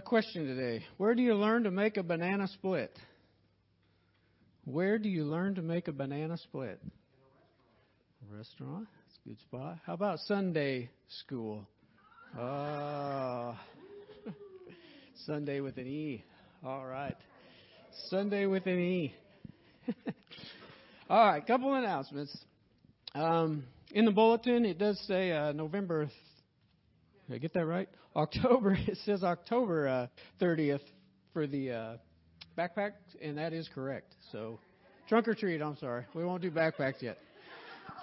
a question today. Where do you learn to make a banana split? Where do you learn to make a banana split? A restaurant. That's a good spot. How about Sunday school? Oh, Sunday with an E. All right. Sunday with an E. All right, couple announcements. Um, in the bulletin, it does say uh, November. Did I get that right? October. It says October uh, 30th for the uh, backpack, and that is correct. So, trunk or treat. I'm sorry, we won't do backpacks yet.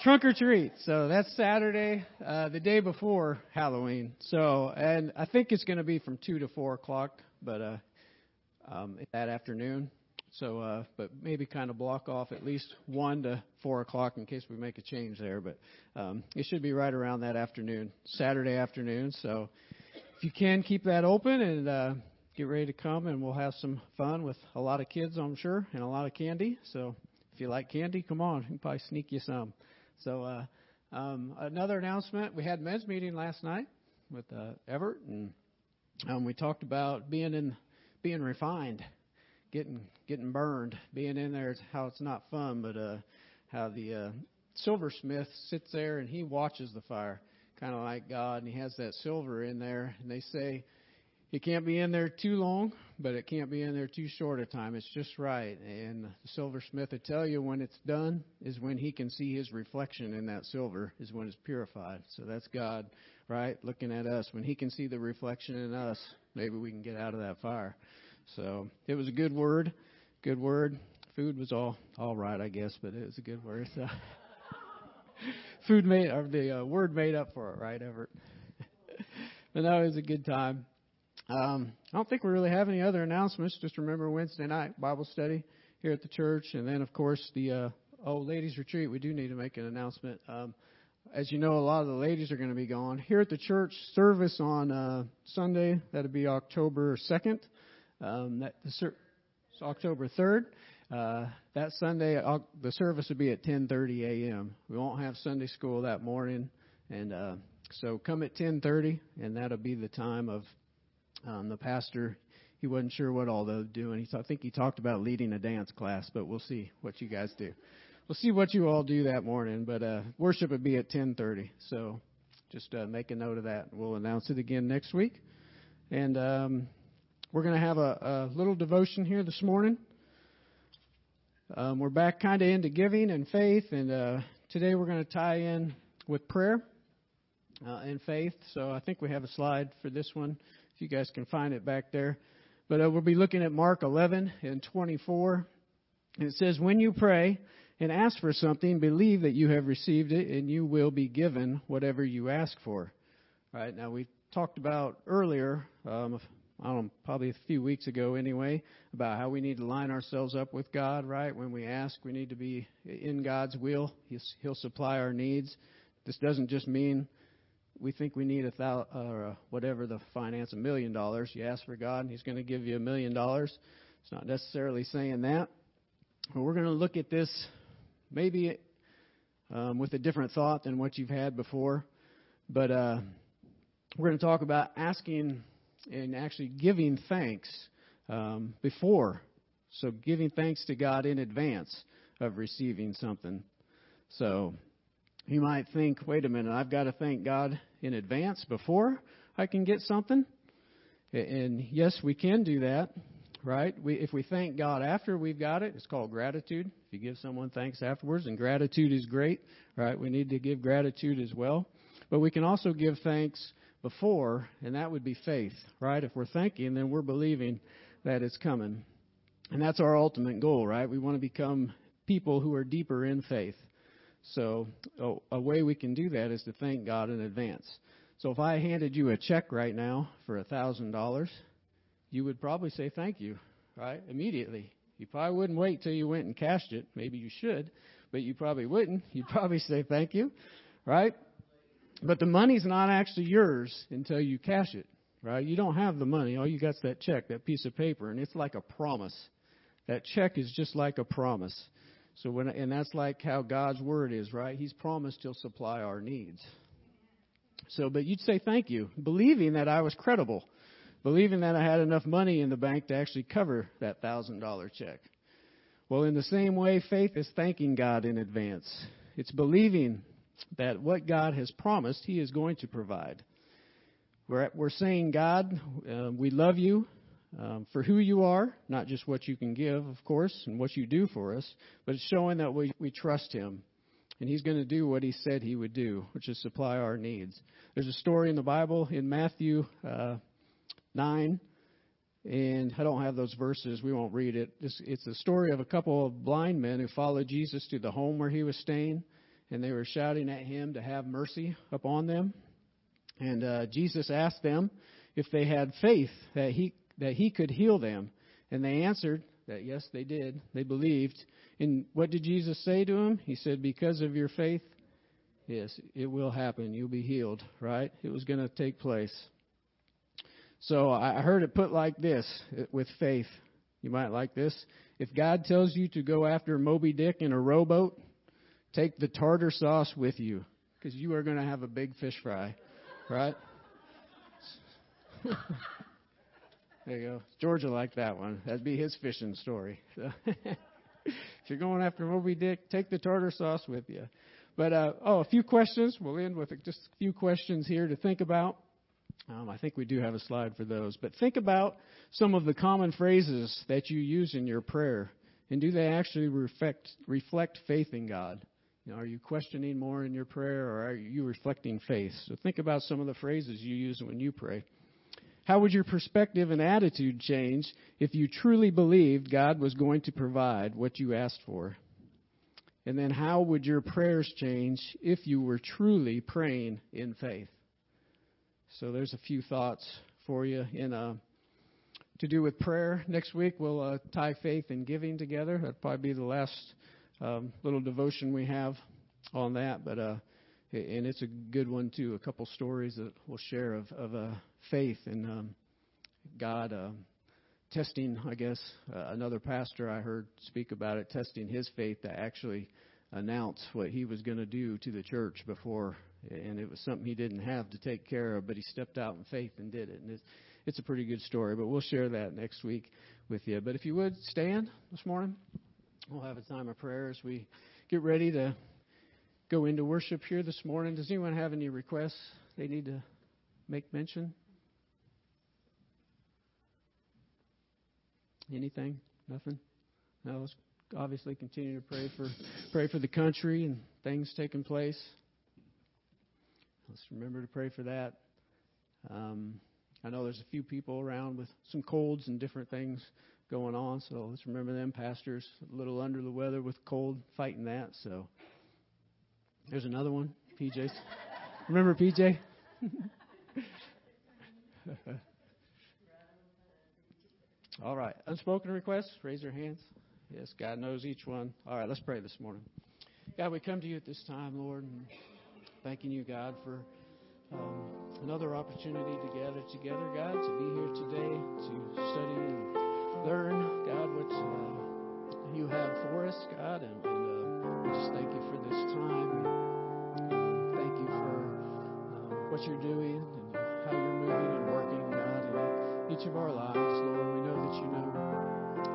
Trunk or treat. So that's Saturday, uh, the day before Halloween. So, and I think it's going to be from two to four o'clock, but uh, um, that afternoon. So, uh, but maybe kind of block off at least one to four o'clock in case we make a change there. But um, it should be right around that afternoon, Saturday afternoon. So, if you can keep that open and uh, get ready to come, and we'll have some fun with a lot of kids, I'm sure, and a lot of candy. So, if you like candy, come on, we can probably sneak you some. So, uh, um, another announcement: we had men's meeting last night with uh, Everett, and um, we talked about being in, being refined getting getting burned. Being in there how it's not fun, but uh, how the uh, silversmith sits there and he watches the fire, kind of like God, and he has that silver in there. And they say it can't be in there too long, but it can't be in there too short a time. It's just right. And the silversmith will tell you when it's done is when he can see his reflection in that silver is when it's purified. So that's God, right, looking at us. When he can see the reflection in us, maybe we can get out of that fire. So it was a good word, good word. Food was all all right, I guess, but it was a good word. So food made or the uh, word made up for it, right, Everett? but that was a good time. Um, I don't think we really have any other announcements. Just remember Wednesday night Bible study here at the church, and then of course the uh, oh ladies retreat. We do need to make an announcement. Um, as you know, a lot of the ladies are going to be gone here at the church service on uh, Sunday. That'll be October second. Um, that ser- October third. Uh, that Sunday, uh, the service will be at 10:30 a.m. We won't have Sunday school that morning, and uh, so come at 10:30, and that'll be the time of um, the pastor. He wasn't sure what all they're doing. He, I think he talked about leading a dance class, but we'll see what you guys do. We'll see what you all do that morning. But uh, worship would be at 10:30, so just uh, make a note of that. We'll announce it again next week, and um, we're going to have a, a little devotion here this morning. Um, we're back kind of into giving and faith, and uh, today we're going to tie in with prayer uh, and faith. So I think we have a slide for this one, if you guys can find it back there. But uh, we'll be looking at Mark 11 and 24. And it says, When you pray and ask for something, believe that you have received it, and you will be given whatever you ask for. All right, now we talked about earlier um, I don't know, probably a few weeks ago anyway, about how we need to line ourselves up with God, right? When we ask, we need to be in God's will. He'll, supply our needs. This doesn't just mean we think we need a thousand, or uh, whatever the finance, a million dollars. You ask for God, and He's going to give you a million dollars. It's not necessarily saying that. But we're going to look at this maybe um, with a different thought than what you've had before. But uh, we're going to talk about asking and actually giving thanks um, before. So giving thanks to God in advance of receiving something. So you might think, wait a minute, I've got to thank God in advance before I can get something. And yes, we can do that, right? We, if we thank God after we've got it, it's called gratitude. If you give someone thanks afterwards, and gratitude is great, right? We need to give gratitude as well. But we can also give thanks before, and that would be faith, right? If we're thinking, then we're believing that it's coming. And that's our ultimate goal, right? We want to become people who are deeper in faith. So, oh, a way we can do that is to thank God in advance. So, if I handed you a check right now for a $1,000, you would probably say thank you, right? Immediately. You probably wouldn't wait till you went and cashed it. Maybe you should, but you probably wouldn't. You'd probably say thank you, right? But the money's not actually yours until you cash it, right? You don't have the money. All you got's that check, that piece of paper, and it's like a promise. That check is just like a promise. So when and that's like how God's word is, right? He's promised he'll supply our needs. So, but you'd say thank you, believing that I was credible, believing that I had enough money in the bank to actually cover that thousand dollar check. Well, in the same way, faith is thanking God in advance. It's believing that what God has promised, He is going to provide. We're, we're saying, God, uh, we love you um, for who you are, not just what you can give, of course, and what you do for us, but it's showing that we, we trust Him. And He's going to do what He said He would do, which is supply our needs. There's a story in the Bible in Matthew uh, 9, and I don't have those verses. We won't read it. It's, it's the story of a couple of blind men who followed Jesus to the home where He was staying and they were shouting at him to have mercy upon them. And uh, Jesus asked them if they had faith that he that he could heal them, and they answered that yes, they did. They believed. And what did Jesus say to them? He said, "Because of your faith, yes, it will happen. You'll be healed." Right? It was going to take place. So I heard it put like this with faith. You might like this. If God tells you to go after Moby Dick in a rowboat, Take the tartar sauce with you because you are going to have a big fish fry, right? there you go. Georgia liked that one. That'd be his fishing story. If you're going after Moby Dick, take the tartar sauce with you. But uh, oh, a few questions. We'll end with just a few questions here to think about. Um, I think we do have a slide for those. But think about some of the common phrases that you use in your prayer, and do they actually reflect reflect faith in God? You know, are you questioning more in your prayer or are you reflecting faith? So think about some of the phrases you use when you pray. How would your perspective and attitude change if you truly believed God was going to provide what you asked for? And then how would your prayers change if you were truly praying in faith? So there's a few thoughts for you in uh, to do with prayer. Next week we'll uh, tie faith and giving together. That'll probably be the last um, little devotion we have on that, but uh, and it's a good one too. A couple stories that we'll share of of uh, faith and um, God uh, testing. I guess uh, another pastor I heard speak about it, testing his faith to actually announce what he was going to do to the church before, and it was something he didn't have to take care of, but he stepped out in faith and did it. And it's, it's a pretty good story, but we'll share that next week with you. But if you would stand this morning. We'll have a time of prayer as we get ready to go into worship here this morning. Does anyone have any requests they need to make mention? Anything? Nothing? No, let's obviously continue to pray for pray for the country and things taking place. Let's remember to pray for that. Um, I know there's a few people around with some colds and different things going on. So let's remember them pastors a little under the weather with cold, fighting that. So there's another one, PJ's. remember PJ? All right. Unspoken requests, raise your hands. Yes, God knows each one. All right, let's pray this morning. God, we come to you at this time, Lord, and thanking you, God, for um, another opportunity to gather together, God, to be here today, to study and learn, God, what uh, you have for us, God, and, and uh, we just thank you for this time. Um, thank you for uh, what you're doing and how you're moving and working, God, in each of our lives, Lord. We know that you know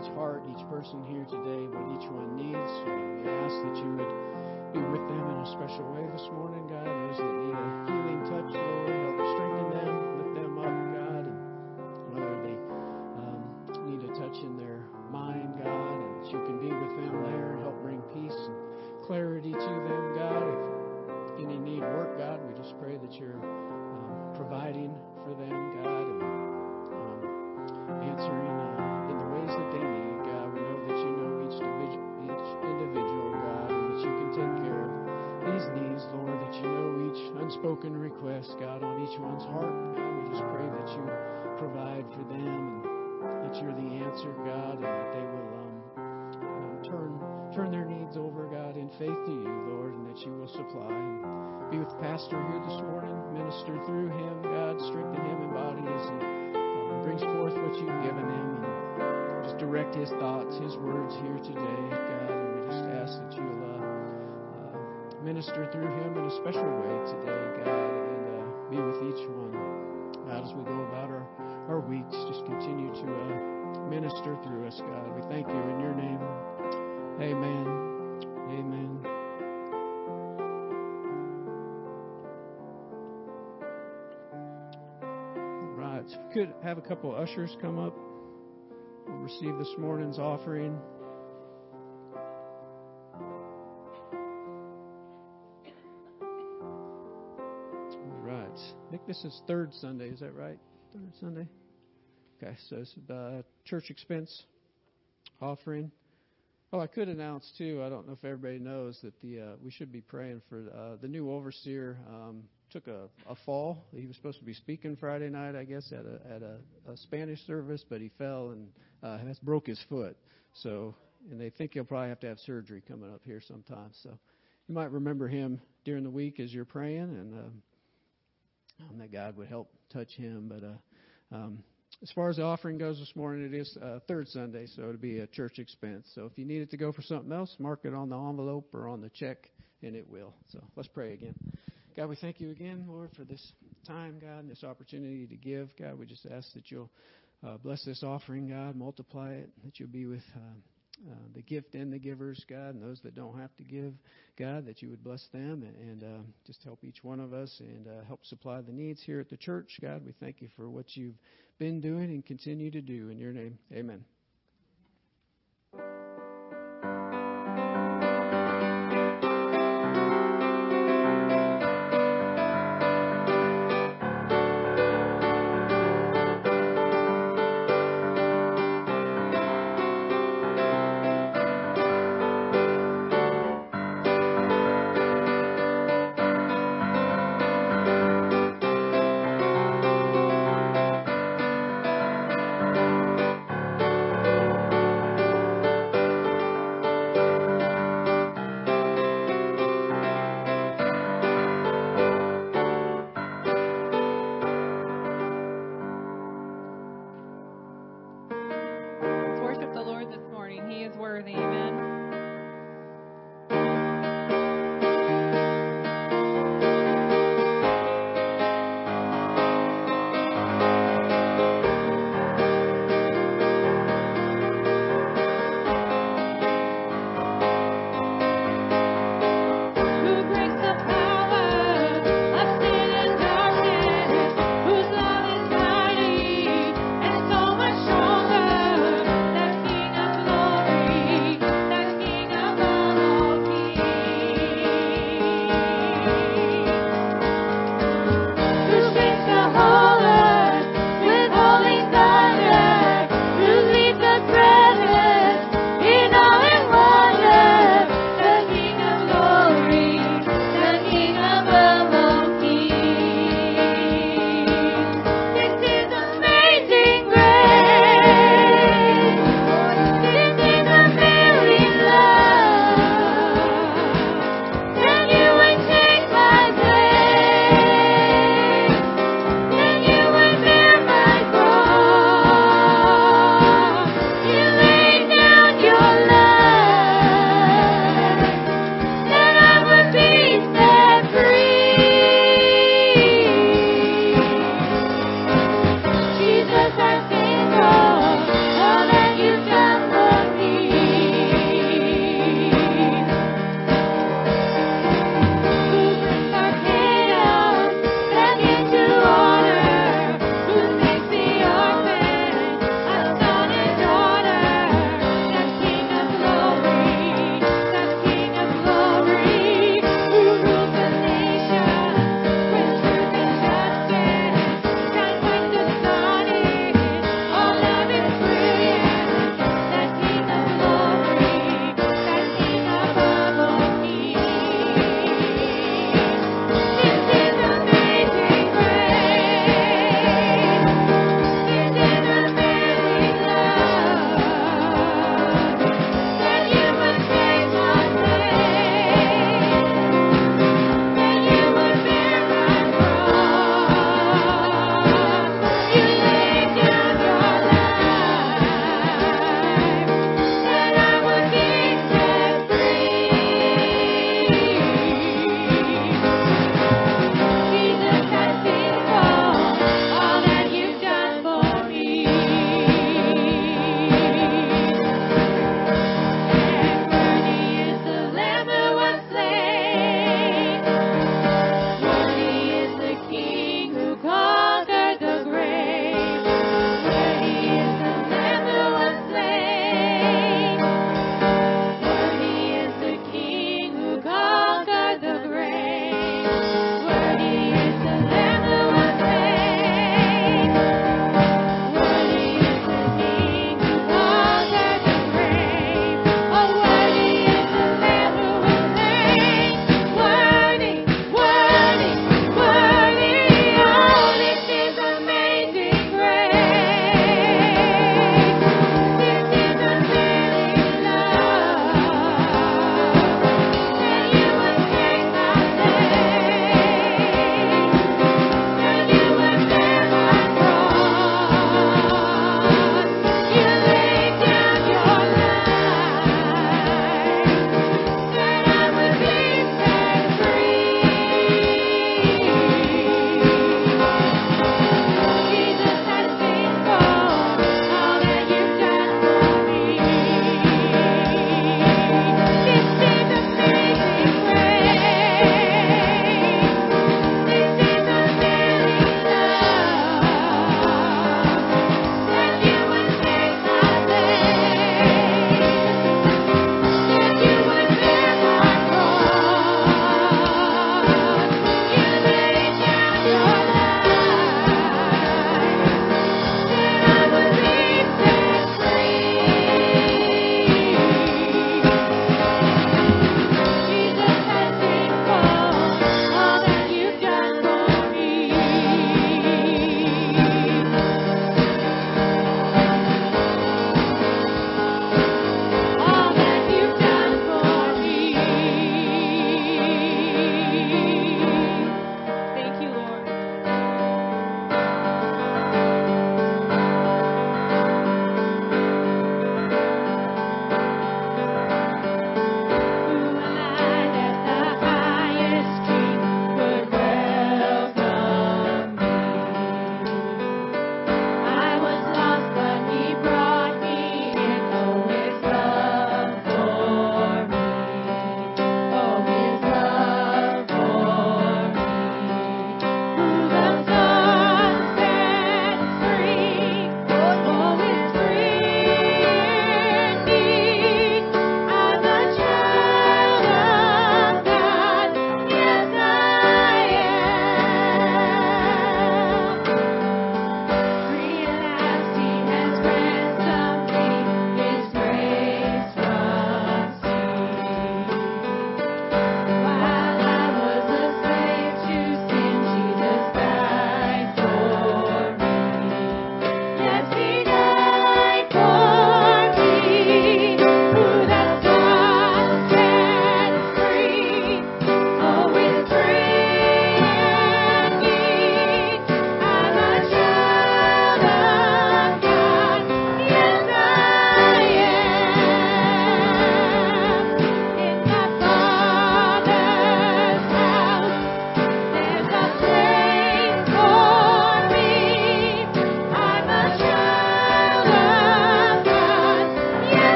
each heart, each person here today, what each one needs. We ask that you would be with them in a special way this morning, God. Those that need a healing touch, Lord, help strengthen them. God. We thank you in your name. Amen. Amen. All right. So if we could have a couple of ushers come up, we'll receive this morning's offering. All right. I think this is third Sunday, is that right? Third Sunday? Okay, so it's the church expense offering. Oh, I could announce too. I don't know if everybody knows that the uh, we should be praying for uh, the new overseer. Um, took a, a fall. He was supposed to be speaking Friday night, I guess, at a at a, a Spanish service, but he fell and uh, has broke his foot. So, and they think he'll probably have to have surgery coming up here sometime. So, you might remember him during the week as you're praying, and um, that God would help touch him. But uh, um, as far as the offering goes this morning, it is uh, third Sunday, so it'll be a church expense. So if you need it to go for something else, mark it on the envelope or on the check, and it will. So let's pray again. God, we thank you again, Lord, for this time, God, and this opportunity to give. God, we just ask that you'll uh, bless this offering, God, multiply it, that you'll be with. Uh, uh, the gift and the givers, God, and those that don't have to give, God, that you would bless them and, and uh, just help each one of us and uh, help supply the needs here at the church. God, we thank you for what you've been doing and continue to do. In your name, amen.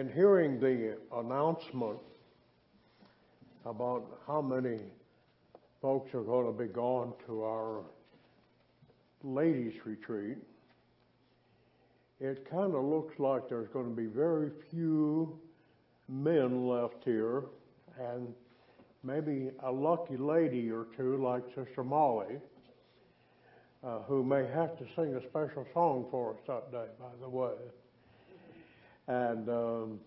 In hearing the announcement about how many folks are going to be gone to our ladies' retreat, it kind of looks like there's going to be very few men left here and maybe a lucky lady or two like Sister Molly, uh, who may have to sing a special song for us that day, by the way. And um,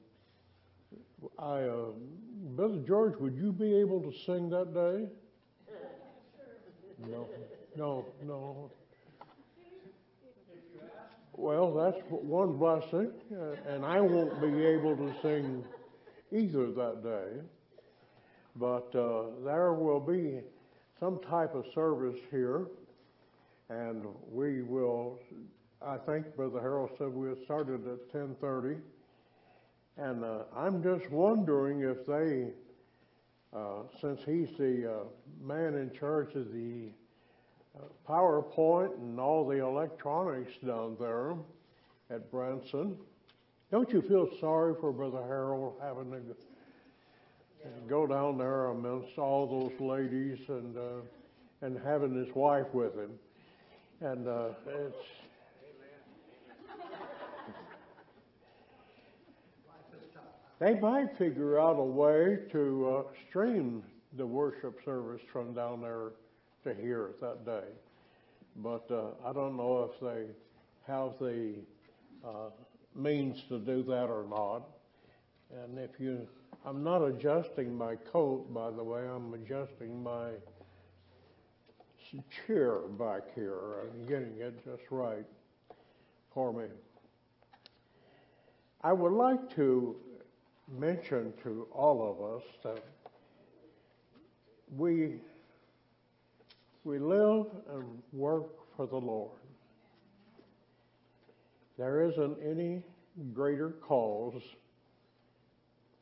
I, uh, Brother George, would you be able to sing that day? No, no, no. Well, that's one blessing, uh, and I won't be able to sing either that day. But uh, there will be some type of service here, and we will. I think Brother Harold said we started at 10:30, and uh, I'm just wondering if they, uh, since he's the uh, man in charge of the uh, PowerPoint and all the electronics down there at Branson, don't you feel sorry for Brother Harold having to go down there amongst all those ladies and uh, and having his wife with him, and uh, it's. They might figure out a way to uh, stream the worship service from down there to here that day, but uh, I don't know if they have the uh, means to do that or not. And if you I'm not adjusting my coat, by the way. I'm adjusting my chair back here. I'm getting it just right for me. I would like to mention to all of us that we we live and work for the Lord. There isn't any greater cause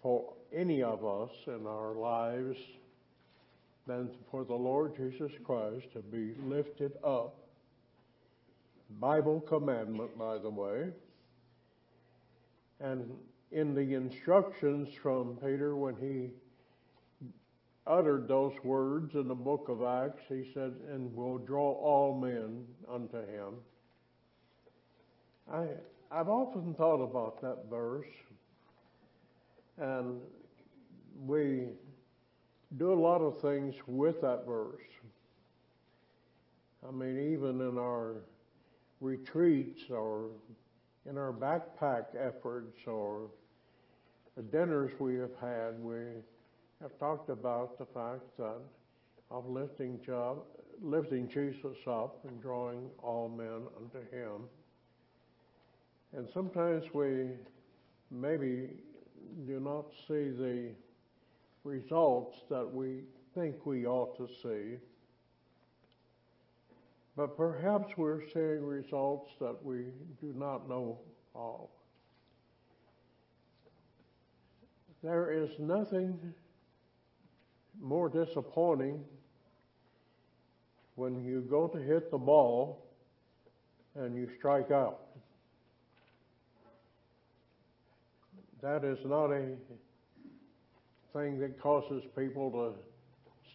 for any of us in our lives than for the Lord Jesus Christ to be lifted up. Bible commandment, by the way. And in the instructions from Peter when he uttered those words in the book of Acts, he said, and will draw all men unto him. I, I've often thought about that verse, and we do a lot of things with that verse. I mean, even in our retreats or in our backpack efforts or the dinners we have had, we have talked about the fact that of lifting job, lifting Jesus up and drawing all men unto Him. And sometimes we maybe do not see the results that we think we ought to see. But perhaps we're seeing results that we do not know of. There is nothing more disappointing when you go to hit the ball and you strike out. That is not a thing that causes people to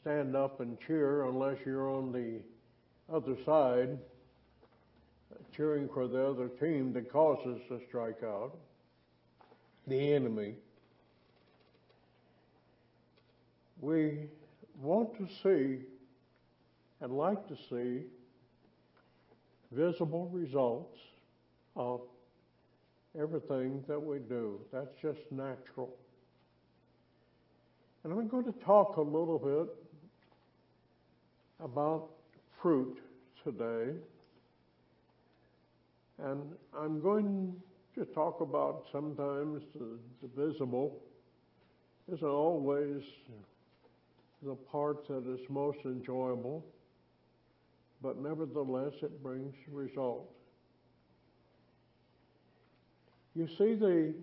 stand up and cheer unless you're on the other side cheering for the other team that causes the strikeout, the enemy. We want to see and like to see visible results of everything that we do. That's just natural. And I'm going to talk a little bit about fruit today. And I'm going to talk about sometimes the, the visible isn't always the part that is most enjoyable, but nevertheless it brings result. You see the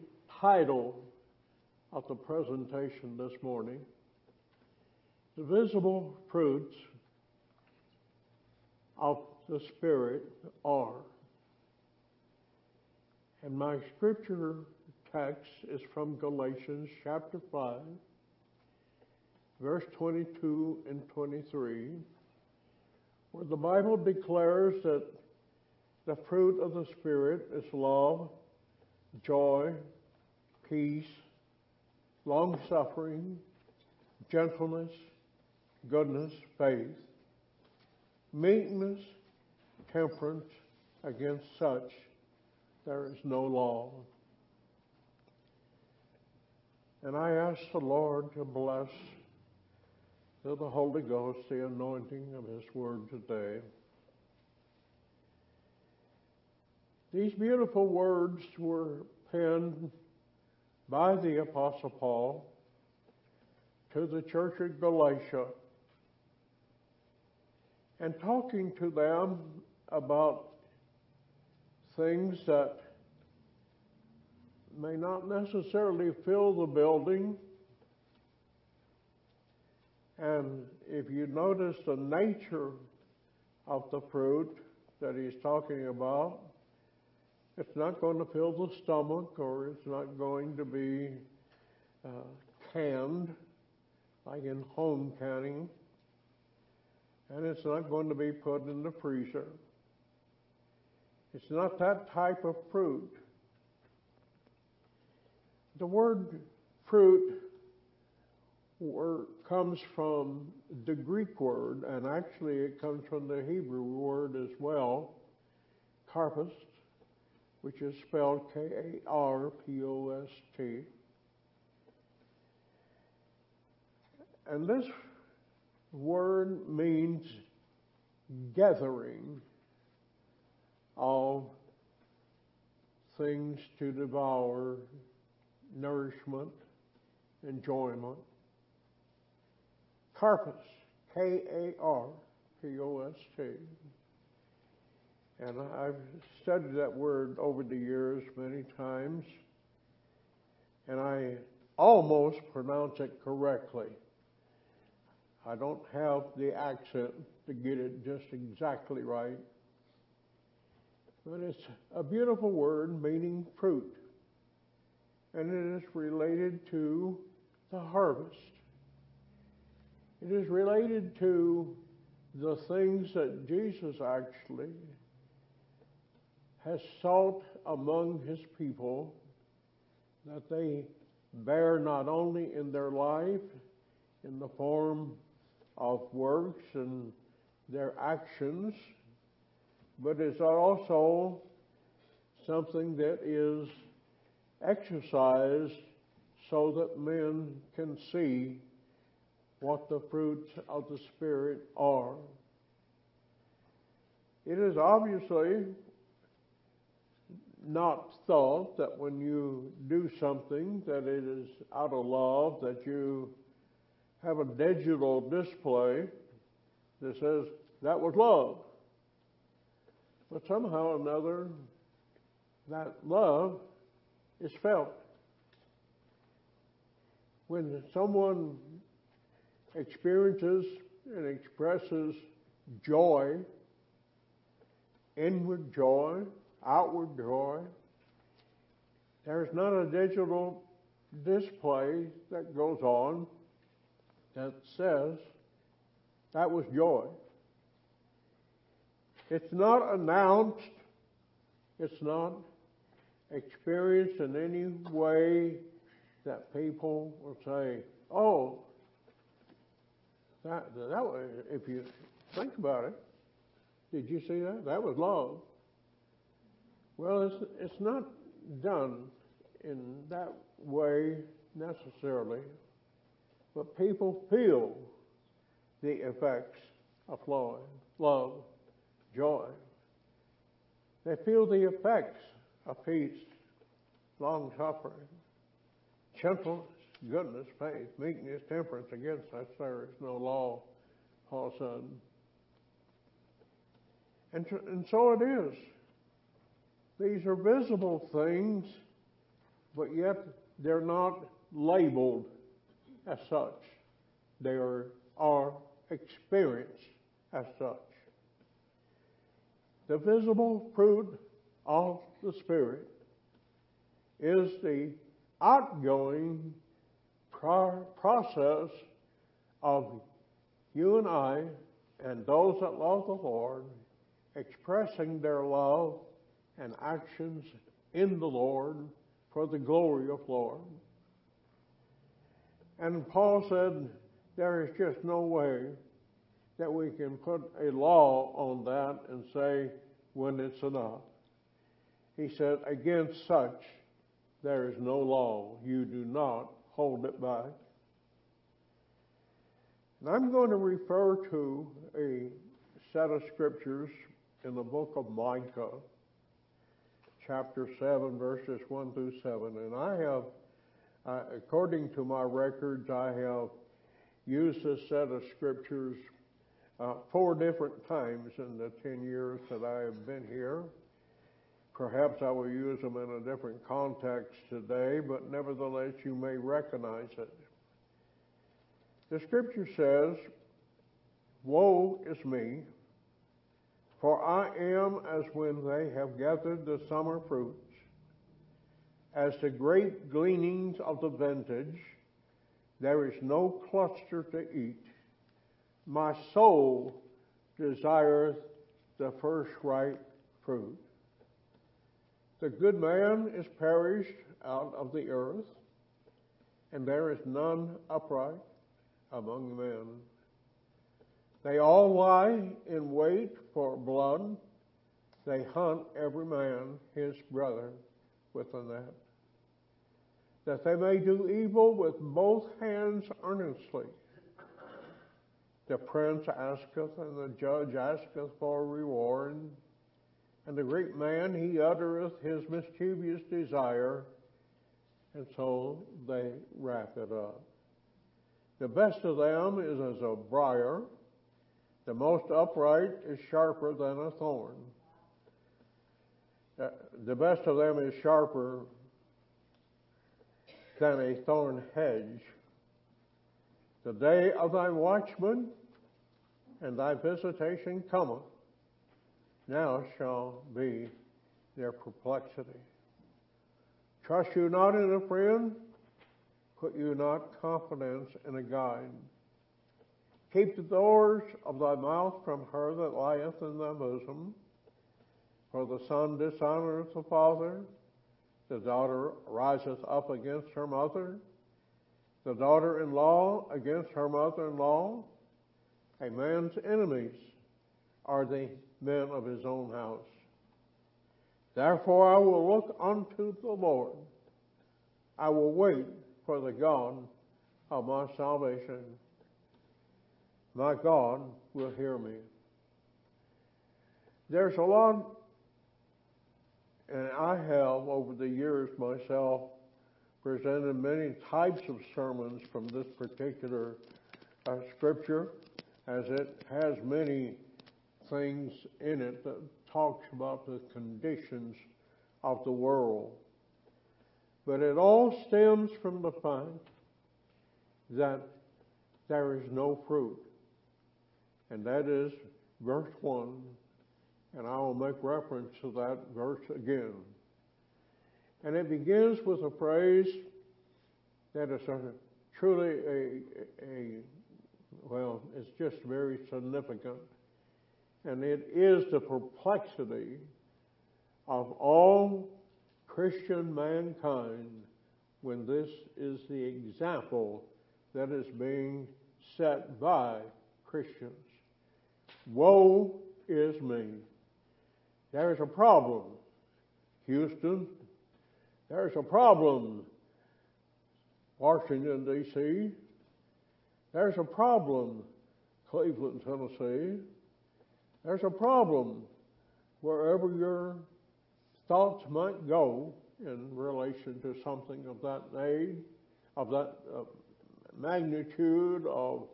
title of the presentation this morning. The visible fruits of the Spirit are. And my scripture text is from Galatians chapter 5, verse 22 and 23, where the Bible declares that the fruit of the Spirit is love, joy, peace, long suffering, gentleness, goodness, faith, meekness, temperance. Against such there is no law. And I ask the Lord to bless through the Holy Ghost the anointing of His Word today. These beautiful words were penned by the Apostle Paul to the church of Galatia and talking to them about things that may not necessarily fill the building. And if you notice the nature of the fruit that he's talking about, it's not going to fill the stomach or it's not going to be uh, canned like in home canning. And it's not going to be put in the freezer. It's not that type of fruit. The word fruit word comes from the Greek word, and actually it comes from the Hebrew word as well, karpos, which is spelled K A R P O S T. And this word means gathering of things to devour, nourishment, enjoyment. Karpos, K A R P O S T. And I've studied that word over the years many times, and I almost pronounce it correctly. I don't have the accent to get it just exactly right. But it's a beautiful word meaning fruit. And it is related to the harvest. It is related to the things that Jesus actually has sought among his people that they bear not only in their life in the form of works and their actions, but it's also something that is exercised so that men can see what the fruits of the Spirit are. It is obviously not thought that when you do something that it is out of love, that you have a digital display that says that was love. But somehow or another, that love is felt. When someone experiences and expresses joy, inward joy, outward joy, there's not a digital display that goes on that says that was joy. It's not announced, it's not experienced in any way that people will say, oh, that, that if you think about it, did you see that? That was love. Well, it's, it's not done in that way necessarily, but people feel the effects of love. love joy. They feel the effects of peace, long suffering, gentleness, goodness, faith, meekness, temperance. Against such there is no law, Paul said. And, and so it is. These are visible things, but yet they're not labeled as such. They are, are experienced as such the visible fruit of the Spirit is the outgoing pro- process of you and I and those that love the Lord expressing their love and actions in the Lord for the glory of Lord. And Paul said there is just no way that we can put a law on that and say when it's enough. He said, against such there is no law. You do not hold it back. And I'm going to refer to a set of scriptures in the book of Micah, chapter 7, verses 1 through 7. And I have, uh, according to my records, I have used this set of scriptures uh, four different times in the 10 years that I have been here. Perhaps I will use them in a different context today, but nevertheless you may recognize it. The scripture says, Woe is me, for I am as when they have gathered the summer fruits, as the great gleanings of the vintage, there is no cluster to eat. My soul desireth the first ripe fruit. The good man is perished out of the earth, and there is none upright among men. They all lie in wait for blood. They hunt every man his brother with a net, that they may do evil with both hands earnestly. The prince asketh, and the judge asketh for reward. And the great man, he uttereth his mischievous desire, and so they wrap it up. The best of them is as a briar, the most upright is sharper than a thorn. Uh, the best of them is sharper than a thorn hedge. The day of thy watchman and thy visitation cometh now shall be their perplexity. Trust you not in a friend, put you not confidence in a guide. Keep the doors of thy mouth from her that lieth in thy bosom. For the son dishonoreth the father, the daughter riseth up against her mother, the daughter in law against her mother in law. A man's enemies are the men of his own house. Therefore I will look unto the Lord. I will wait for the God of my salvation. My God will hear me. There's a lot, and I have over the years myself presented many types of sermons from this particular uh, scripture, as it has many things in it that talks about the conditions of the world. But it all stems from the fact that there is no fruit. And that is verse 1. And I will make reference to that verse again. And it begins with a phrase that is a, truly a, a, well, it's just very significant. And it is the perplexity of all Christian mankind when this is the example that is being set by Christians. Woe is me. There is a problem, Houston. There's a problem, Washington, D.C. There's a problem, Cleveland, Tennessee. There's a problem wherever your thoughts might go in relation to something of that age, of that uh, magnitude of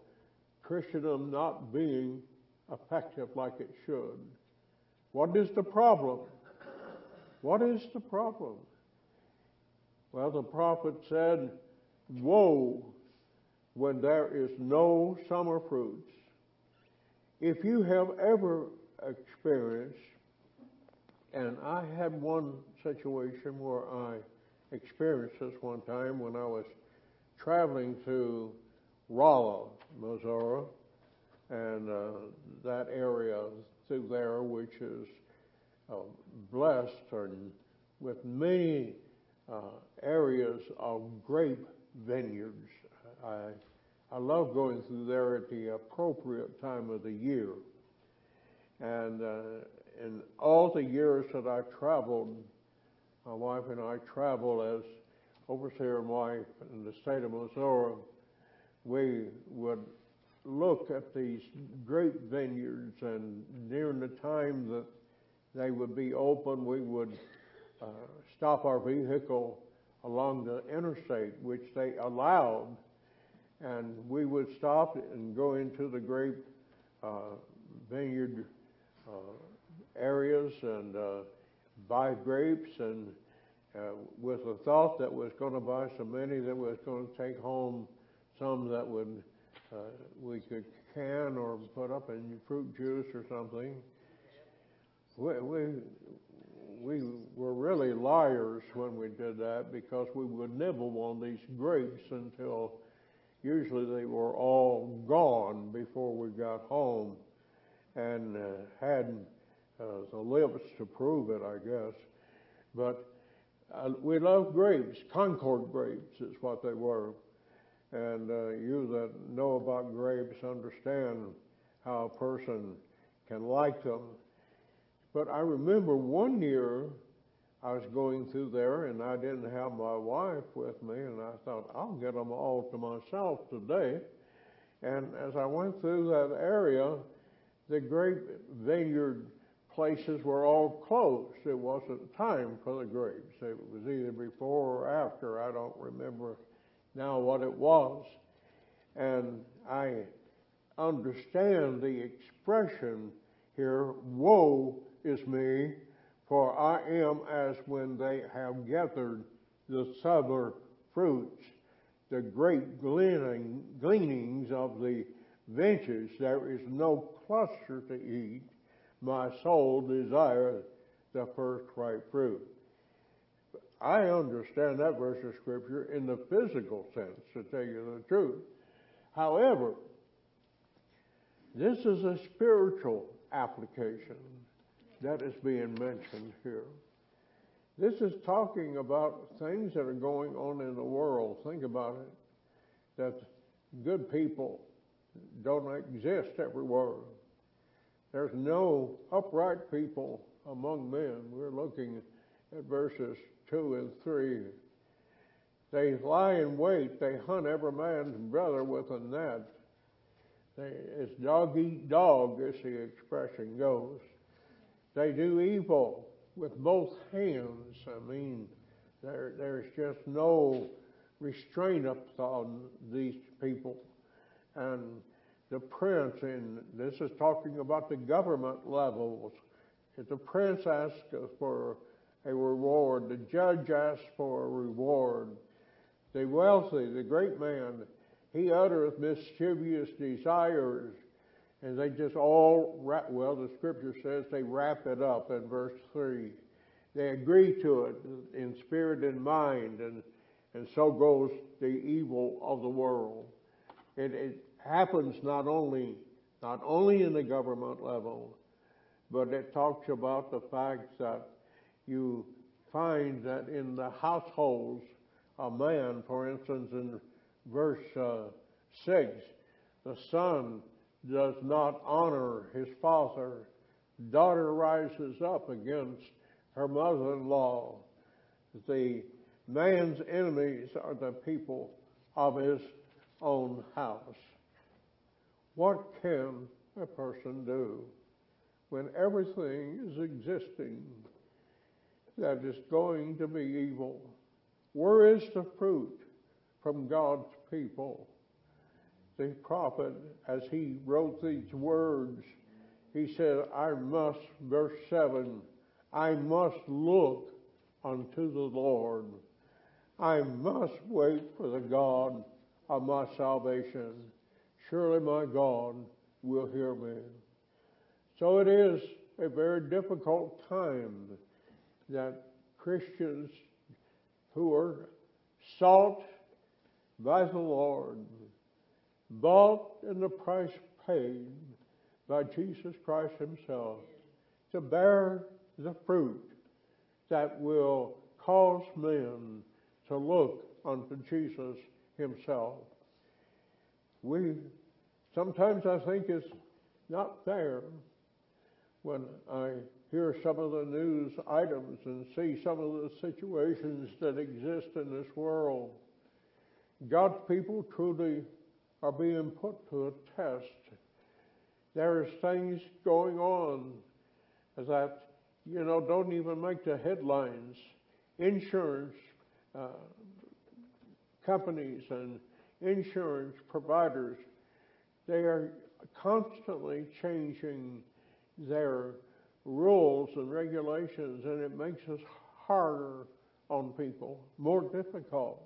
Christendom not being effective like it should. What is the problem? What is the problem? Well, the prophet said, Woe when there is no summer fruits. If you have ever experienced, and I had one situation where I experienced this one time when I was traveling to Rolla, Missouri, and uh, that area through there, which is uh, blessed and with many uh, areas of grape vineyards. I I love going through there at the appropriate time of the year. And uh, in all the years that I've traveled, my wife and I travel as overseer and wife in the state of Missouri. We would look at these grape vineyards, and during the time that they would be open, we would uh, stop our vehicle along the interstate, which they allowed and we would stop and go into the grape uh, vineyard uh, areas and uh, buy grapes and uh, with the thought that was going to buy so many that was going to take home some that would uh, we could can or put up in fruit juice or something. We, we we were really liars when we did that because we would nibble on these grapes until usually they were all gone before we got home and uh, had uh, the lips to prove it, I guess. But uh, we love grapes. Concord grapes is what they were. And uh, you that know about grapes understand how a person can like them. But I remember one year I was going through there and I didn't have my wife with me and I thought, I'll get them all to myself today. And as I went through that area, the grape vineyard places were all closed. It wasn't time for the grapes. It was either before or after. I don't remember now what it was. And I understand the expression here, woe is me for I am as when they have gathered the summer fruits, the great gleaning, gleanings of the vintage. There is no cluster to eat. My soul desires the first ripe fruit. I understand that verse of scripture in the physical sense, to tell you the truth. However, this is a spiritual application that is being mentioned here. This is talking about things that are going on in the world. Think about it. That good people don't exist everywhere. There's no upright people among men. We're looking at verses 2 and 3. They lie in wait. They hunt every man's brother with a net. They, it's dog eat dog, as the expression goes. They do evil with both hands. I mean, there, there's just no restraint upon these people. And the prince, and this is talking about the government levels, if the prince asks for a reward, the judge asks for a reward, the wealthy, the great man, he uttereth mischievous desires and they just all well, the scripture says they wrap it up in verse 3. They agree to it in spirit and mind, and, and so goes the evil of the world. It, it happens not only, not only in the government level, but it talks about the fact that you find that in the households, a man, for instance, in verse uh, 6, the son does not honor his father, daughter rises up against her mother-in-law. The man's enemies are the people of his own house. What can a person do when everything is existing that is going to be evil? Where is the fruit from God's people? The prophet, as he wrote these words, he said, I must, verse 7, I must look unto the Lord. I must wait for the God of my salvation. Surely my God will hear me. So it is a very difficult time that Christians who are sought by the Lord, bought in the price paid by Jesus Christ Himself to bear the fruit that will cause men to look unto Jesus Himself. We sometimes I think it's not fair when I hear some of the news items and see some of the situations that exist in this world. God's people truly are being put to a test. There's things going on that, you know, don't even make the headlines. Insurance uh, companies and insurance providers, they are constantly changing their rules and regulations, and it makes us harder on people, more difficult.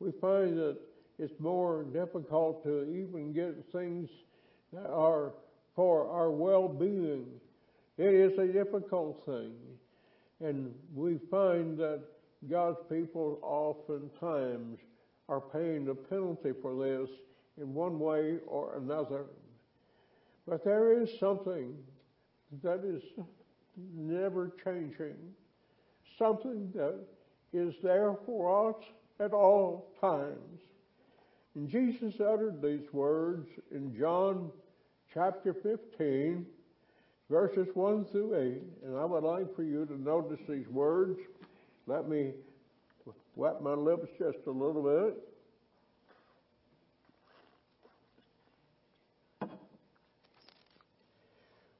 We find that it's more difficult to even get things that are for our well-being. It is a difficult thing. And we find that God's people oftentimes are paying the penalty for this in one way or another. But there is something that is never changing, something that is there for us at all times. And Jesus uttered these words in John chapter 15, verses 1 through 8. And I would like for you to notice these words. Let me wet my lips just a little bit.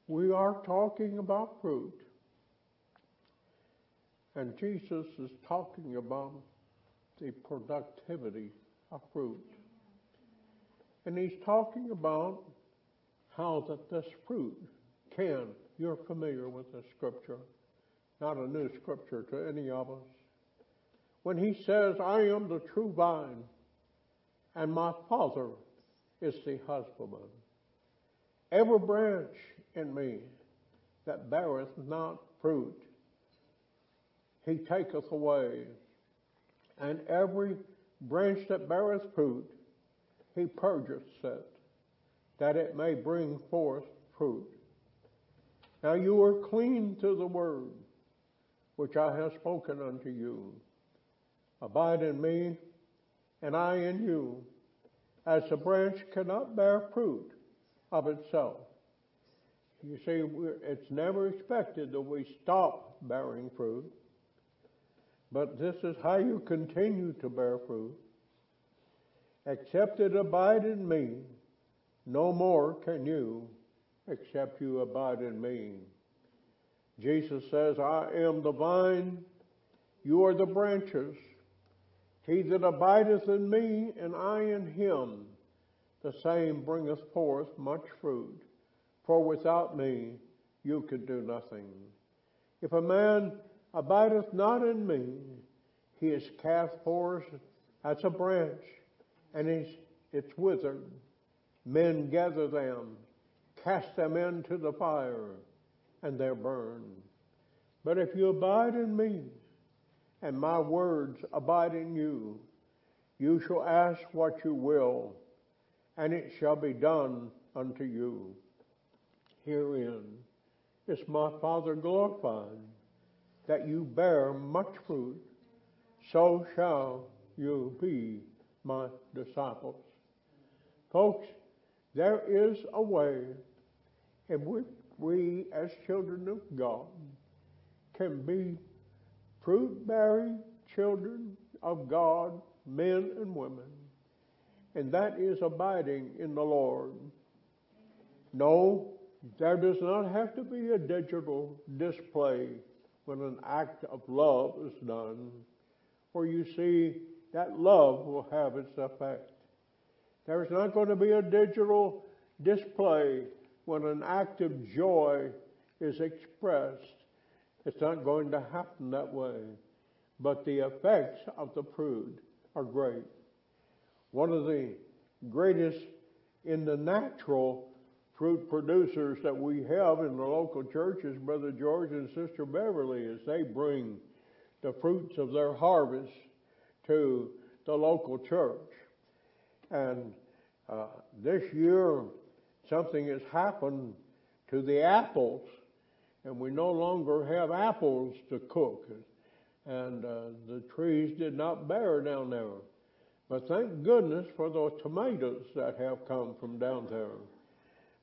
We are talking about fruit. And Jesus is talking about the productivity of fruit. And he's talking about how that this fruit can, you're familiar with the scripture, not a new scripture to any of us. When he says, I am the true vine, and my Father is the husbandman. Every branch in me that beareth not fruit, he taketh away. And every branch that beareth fruit, he purgeth it, that it may bring forth fruit. Now you are clean to the word which I have spoken unto you. Abide in me, and I in you, as the branch cannot bear fruit of itself. You see, it's never expected that we stop bearing fruit, but this is how you continue to bear fruit. Except it abide in me, no more can you, except you abide in me. Jesus says, I am the vine, you are the branches. He that abideth in me, and I in him, the same bringeth forth much fruit. For without me you could do nothing. If a man abideth not in me, he is cast forth as a branch, and it's withered. Men gather them, cast them into the fire, and they're burned. But if you abide in me, and my words abide in you, you shall ask what you will, and it shall be done unto you. Herein is my Father glorified, that you bear much fruit, so shall you be my disciples. Folks, there is a way in which we, as children of God, can be fruit bearing children of God, men and women, and that is abiding in the Lord. No, there does not have to be a digital display when an act of love is done, for you see that love will have its effect. There is not going to be a digital display when an act of joy is expressed. It's not going to happen that way. But the effects of the fruit are great. One of the greatest in the natural fruit producers that we have in the local churches, Brother George and Sister Beverly, as they bring the fruits of their harvest to the local church. And uh, this year, something has happened to the apples, and we no longer have apples to cook. And uh, the trees did not bear down there. But thank goodness for the tomatoes that have come from down there.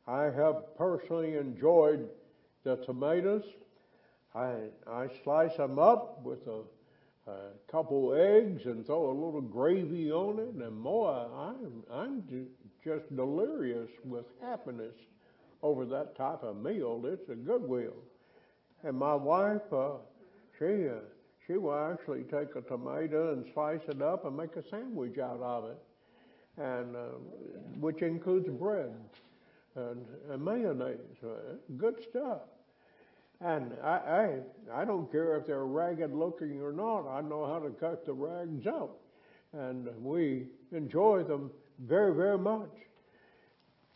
I have personally enjoyed the tomatoes. I, I slice them up with a, a couple eggs and throw a little gravy on it, and boy, I'm, I'm just delirious with happiness over that type of meal. It's a good meal. And my wife, uh, she, uh, she will actually take a tomato and slice it up and make a sandwich out of it, and uh, which includes bread and, and mayonnaise. Uh, good stuff. And I, I, I don't care if they're ragged looking or not. I know how to cut the rags out, and we enjoy them very, very much.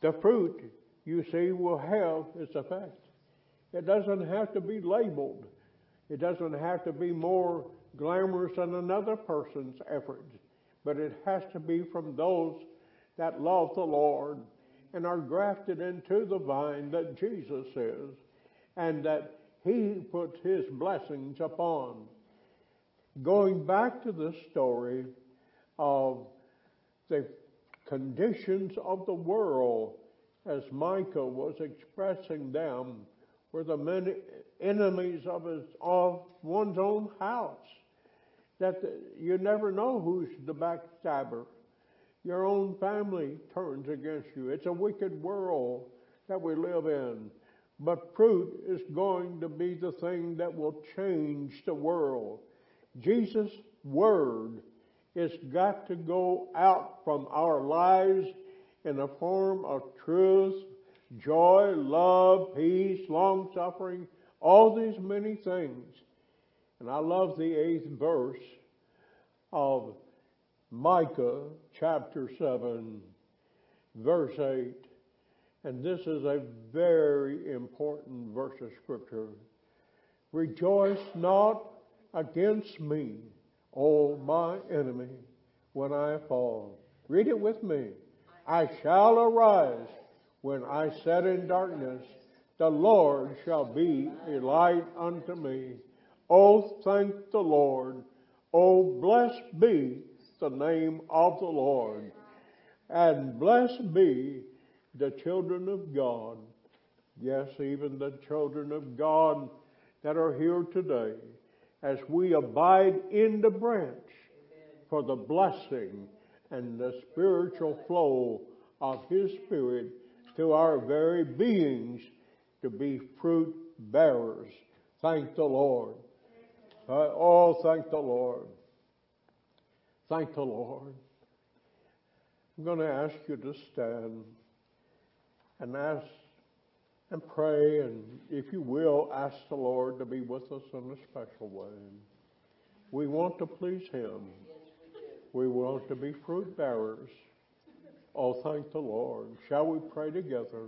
The fruit, you see, will have its effect. It doesn't have to be labeled. It doesn't have to be more glamorous than another person's effort, but it has to be from those that love the Lord and are grafted into the vine that Jesus is, and that He puts His blessings upon. Going back to the story of the conditions of the world as Micah was expressing them were the many enemies of his of one's own house. That you never know who's the backstabber. Your own family turns against you. It's a wicked world that we live in. But fruit is going to be the thing that will change the world. Jesus' word has got to go out from our lives in the form of truth, joy, love, peace, long suffering, all these many things. And I love the eighth verse of Micah chapter 7, verse 8. And this is a very important verse of scripture. Rejoice not against me, O my enemy, when I fall. Read it with me. I shall arise when I set in darkness. The Lord shall be a light unto me. Oh, thank the Lord. Oh, blessed be the name of the Lord. And blessed be the children of God. Yes, even the children of God that are here today as we abide in the branch for the blessing and the spiritual flow of His Spirit to our very beings to be fruit bearers. Thank the Lord. Uh, oh, thank the Lord. Thank the Lord. I'm going to ask you to stand and ask and pray, and if you will, ask the Lord to be with us in a special way. We want to please Him. We want to be fruit bearers. Oh, thank the Lord. Shall we pray together?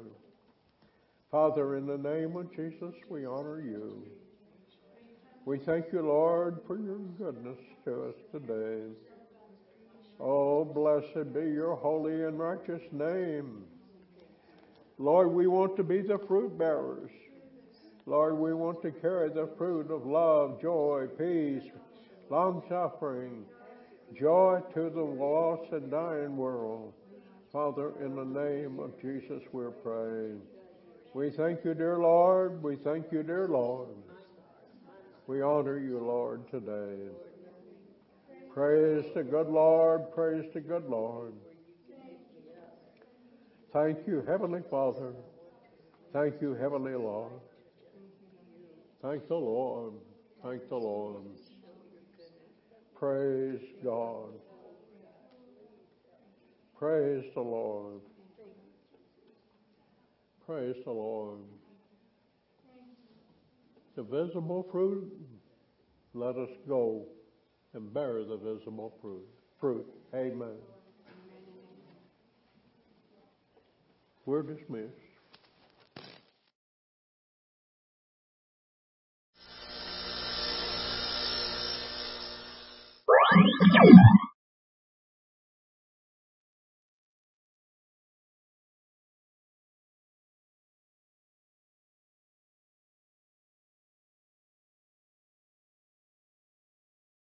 Father, in the name of Jesus, we honor you. We thank you, Lord, for your goodness to us today. Oh, blessed be your holy and righteous name. Lord, we want to be the fruit bearers. Lord, we want to carry the fruit of love, joy, peace, long suffering, joy to the lost and dying world. Father, in the name of Jesus, we're praying. We thank you, dear Lord. We thank you, dear Lord. We honor you, Lord, today. Praise the good Lord. Praise the good Lord. Thank you, Heavenly Father. Thank you, Heavenly Lord. Thank the Lord. Thank the Lord. Praise God. Praise the Lord. Praise the Lord. The visible fruit, let us go and bear the visible fruit. Fruit. Amen. We're dismissed.